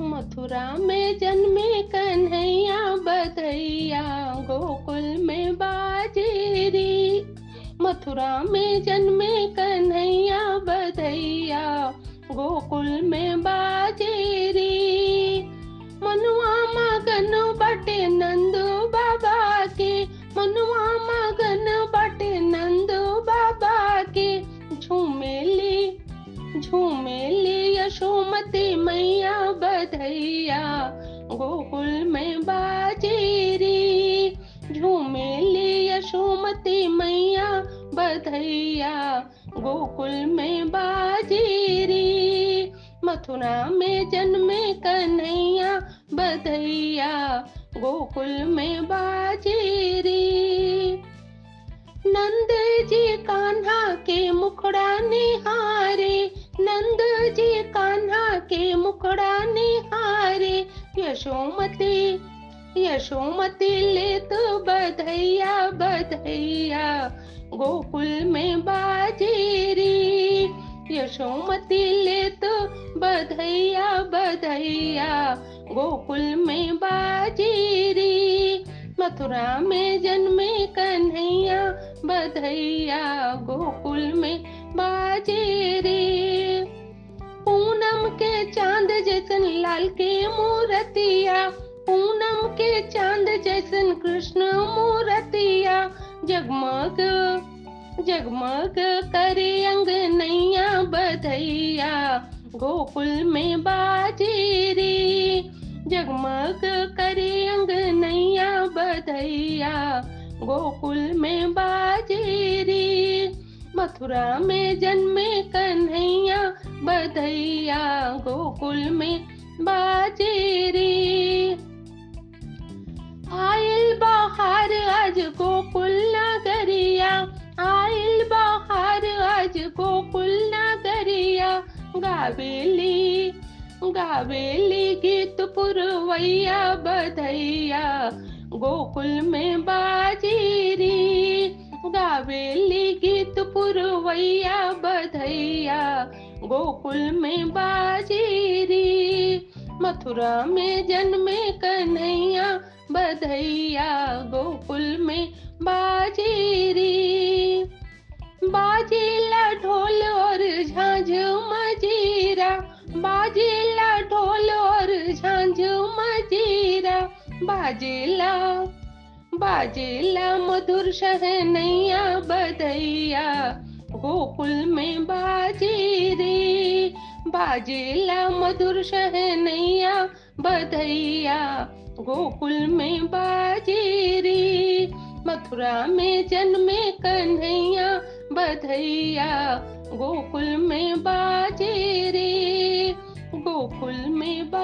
मथुरा में जन्मे कन्हैया, बधैया, गोकुल में बाजेरी। मथुरा में जन्मे कन्हैया, बधैया, गोकुल में बाजेरी। मनुआ मगन बटे नंदू बाबा के मनुआ मगन बटे नंदू बाबा के झूमेली झूमेली यशोमती मैया बधैया, गोकुल में बाजेरी। झूमेली यशोमती मैया बधैया, गोकुल में बाजेरी। मथुरा में जन्मे कन्हैया बधैया, गोकुल में बाजेरी। नंद जी कान्हा के मुखड़ा निहारे नंद जी कान्हा के मुखड़ा निहारे यशोमती यशोमती तो बधैया बधैया, गोकुल में बाजेरी। यशोमती तो बधैया बधैया, गोकुल में बाजेरी। मथुरा में जन्मे कन्हैया, बधैया, गोकुल में बाजेरे। जैसन लाल के मूर्तिया, पूनम के चाँद जैसन कृष्ण मूर्तिया। जगमग जगमग करे अंग नैया बधैया, गोकुल में बाजेरी। जगमग करे अंग नैया बधैया, गोकुल में बाजेरी। मथुरा में जन्मे कन्हैया बधैया गोकुल में बाजेरी आयल बाहर आज गोकुल नगरिया, आयल बाहर आज गोकुल नगरिया। गावेली गावेली गीत पुरवैया बधैया, गोकुल में बाजेरी गावेली गीत पुरवैया गोकुल में बाजेरी मथुरा में जन्मे कन्हैया बधैया गोकुल में बाजेरी बाजेला ढोल और झांझ मजीरा, बाजेला ढोल और झांझ मजीरा। बाजेला बाजेला मधुर शहनैया, बधैया गोकुल में बाजेरे बाजेला मधुर शहनैया, बधैया। गोकुल में बाजेरे मथुरा में जन्मे कन्हैया, बधैया। गोकुल में बाजेरे गोकुल में बाजेरे